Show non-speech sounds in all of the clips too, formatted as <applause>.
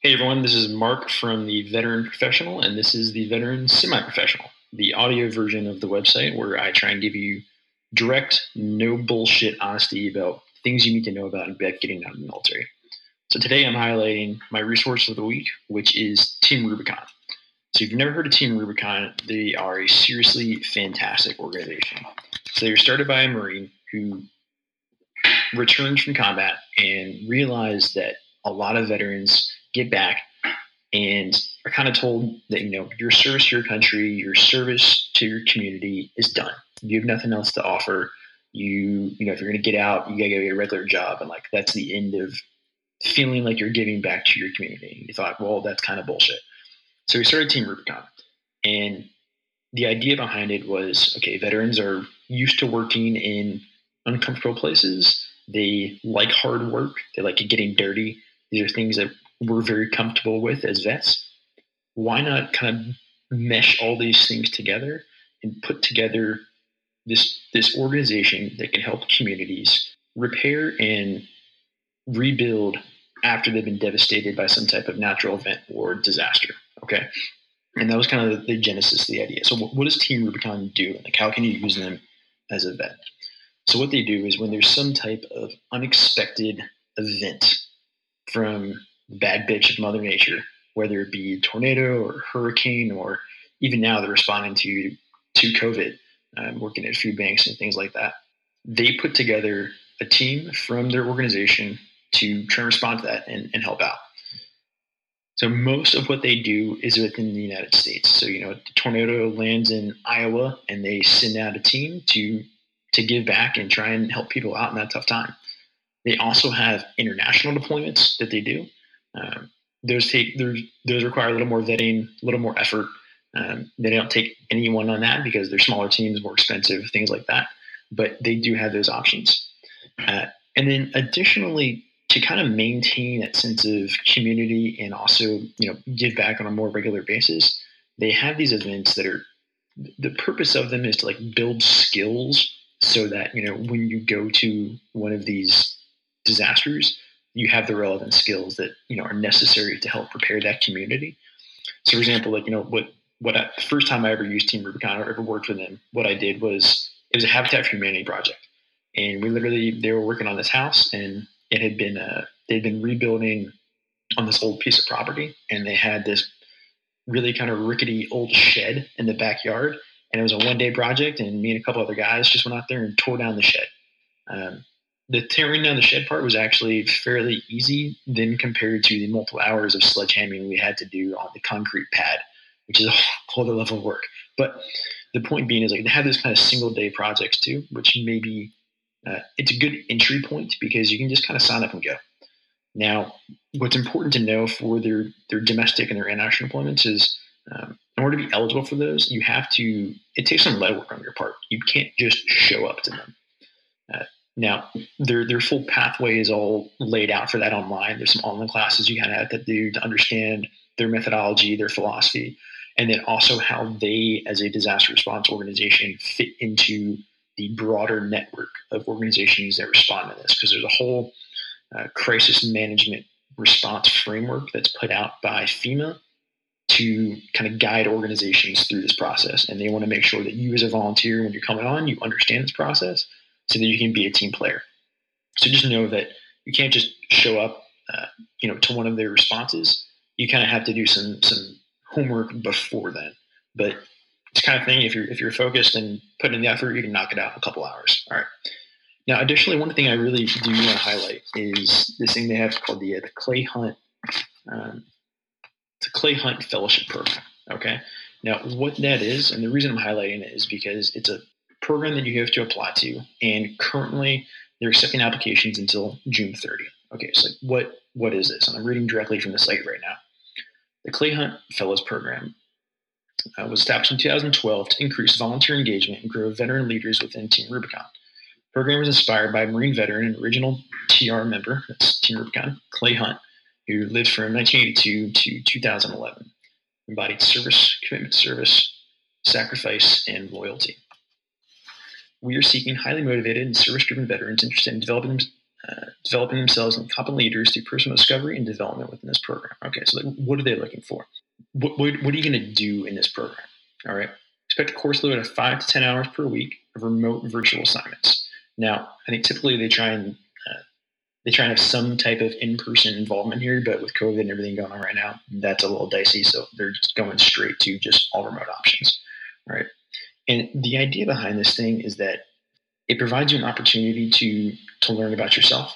Hey everyone, this is Mark from the Veteran Professional, and this is the Veteran Semi Professional, the audio version of the website where I try and give you direct, no bullshit honesty about things you need to know about getting out of the military. So today I'm highlighting my resource of the week, which is Team Rubicon. So if you've never heard of Team Rubicon, they are a seriously fantastic organization. So they were started by a Marine who returned from combat and realized that a lot of veterans get back and are kind of told that you know your service to your country, your service to your community is done. You have nothing else to offer. You you know if you're going to get out, you got to get a regular job, and like that's the end of feeling like you're giving back to your community. You thought, well, that's kind of bullshit. So we started Team Rubicon, and the idea behind it was okay, veterans are used to working in uncomfortable places. They like hard work. They like getting dirty. These are things that we're very comfortable with as vets, why not kind of mesh all these things together and put together this this organization that can help communities repair and rebuild after they've been devastated by some type of natural event or disaster. Okay. And that was kind of the, the genesis of the idea. So what, what does Team Rubicon do? Like how can you use them as a vet? So what they do is when there's some type of unexpected event from bad bitch of Mother Nature, whether it be tornado or hurricane, or even now they're responding to to COVID, um, working at food banks and things like that. They put together a team from their organization to try and respond to that and, and help out. So most of what they do is within the United States. So you know, the tornado lands in Iowa, and they send out a team to to give back and try and help people out in that tough time. They also have international deployments that they do. Um, those take those require a little more vetting, a little more effort. Um, they don't take anyone on that because they're smaller teams, more expensive, things like that. But they do have those options. Uh, and then additionally, to kind of maintain that sense of community and also you know give back on a more regular basis, they have these events that are the purpose of them is to like build skills so that you know when you go to one of these disasters you have the relevant skills that you know are necessary to help prepare that community. So, for example, like you know what what I, the first time I ever used Team Rubicon or ever worked with them, what I did was it was a Habitat for Humanity project, and we literally they were working on this house, and it had been uh, they'd been rebuilding on this old piece of property, and they had this really kind of rickety old shed in the backyard, and it was a one day project, and me and a couple other guys just went out there and tore down the shed. Um, the tearing down the shed part was actually fairly easy then compared to the multiple hours of sledgehammering we had to do on the concrete pad, which is a <laughs> whole other level of work. But the point being is like they have those kind of single day projects too, which maybe uh, it's a good entry point because you can just kind of sign up and go. Now, what's important to know for their their domestic and their international deployments is um, in order to be eligible for those, you have to. It takes some legwork on your part. You can't just show up to them. Uh, now, their their full pathway is all laid out for that online. There's some online classes you kind of have to do to understand their methodology, their philosophy, and then also how they, as a disaster response organization, fit into the broader network of organizations that respond to this. Because there's a whole uh, crisis management response framework that's put out by FEMA to kind of guide organizations through this process. And they want to make sure that you, as a volunteer, when you're coming on, you understand this process so that you can be a team player. So just know that you can't just show up, uh, you know, to one of their responses. You kind of have to do some some homework before then. But it's kind of thing. If you're if you're focused and putting in the effort, you can knock it out in a couple hours. All right. Now, additionally, one thing I really do want to highlight is this thing they have called the, uh, the Clay Hunt. Um, a Clay Hunt Fellowship Program. Okay. Now, what that is, and the reason I'm highlighting it is because it's a program that you have to apply to, and currently they're accepting applications until June 30. Okay, so what what is this? And I'm reading directly from the site right now. The Clay Hunt Fellows Program uh, was established in 2012 to increase volunteer engagement and grow veteran leaders within Team Rubicon. The program was inspired by a Marine veteran and original TR member, that's Team Rubicon, Clay Hunt, who lived from 1982 to 2011. Embodied service, commitment to service, sacrifice, and loyalty we are seeking highly motivated and service driven veterans interested in developing uh, developing themselves and competent leaders through personal discovery and development within this program. Okay, so what are they looking for? What, what, what are you going to do in this program? All right, expect a course load of five to 10 hours per week of remote virtual assignments. Now, I think typically they try and uh, they try and have some type of in-person involvement here, but with COVID and everything going on right now, that's a little dicey. So they're just going straight to just all remote options. And the idea behind this thing is that it provides you an opportunity to to learn about yourself,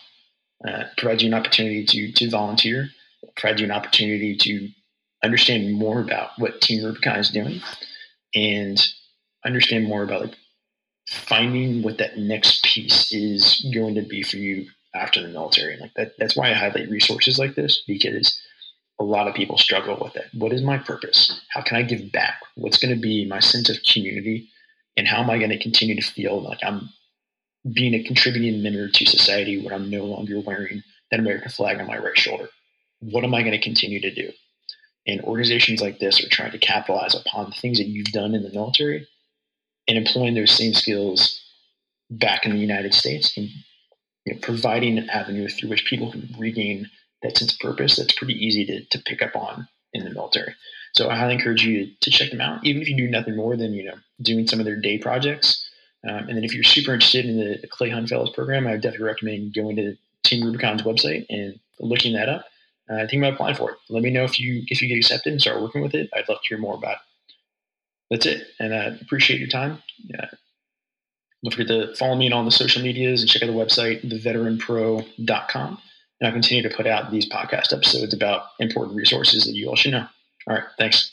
uh, provides you an opportunity to to volunteer, provides you an opportunity to understand more about what Team Rubicon is doing, and understand more about like finding what that next piece is going to be for you after the military. Like that, that's why I highlight resources like this because a lot of people struggle with it. What is my purpose? How can I give back? What's going to be my sense of community? And how am I going to continue to feel like I'm being a contributing member to society when I'm no longer wearing that American flag on my right shoulder? What am I going to continue to do? And organizations like this are trying to capitalize upon the things that you've done in the military and employing those same skills back in the United States and you know, providing an avenue through which people can regain that sense of purpose that's pretty easy to, to pick up on in the military. So I highly encourage you to check them out, even if you do nothing more than you know doing some of their day projects. Um, and then if you're super interested in the, Clay Hunt Fellows program, I would definitely recommend going to Team Rubicon's website and looking that up. Uh, think about applying for it. Let me know if you if you get accepted and start working with it. I'd love to hear more about it. That's it, and I uh, appreciate your time. Yeah. Don't forget to follow me on all the social medias and check out the website, theveteranpro.com. And I'll continue to put out these podcast episodes about important resources that you all should know. All right. Thanks.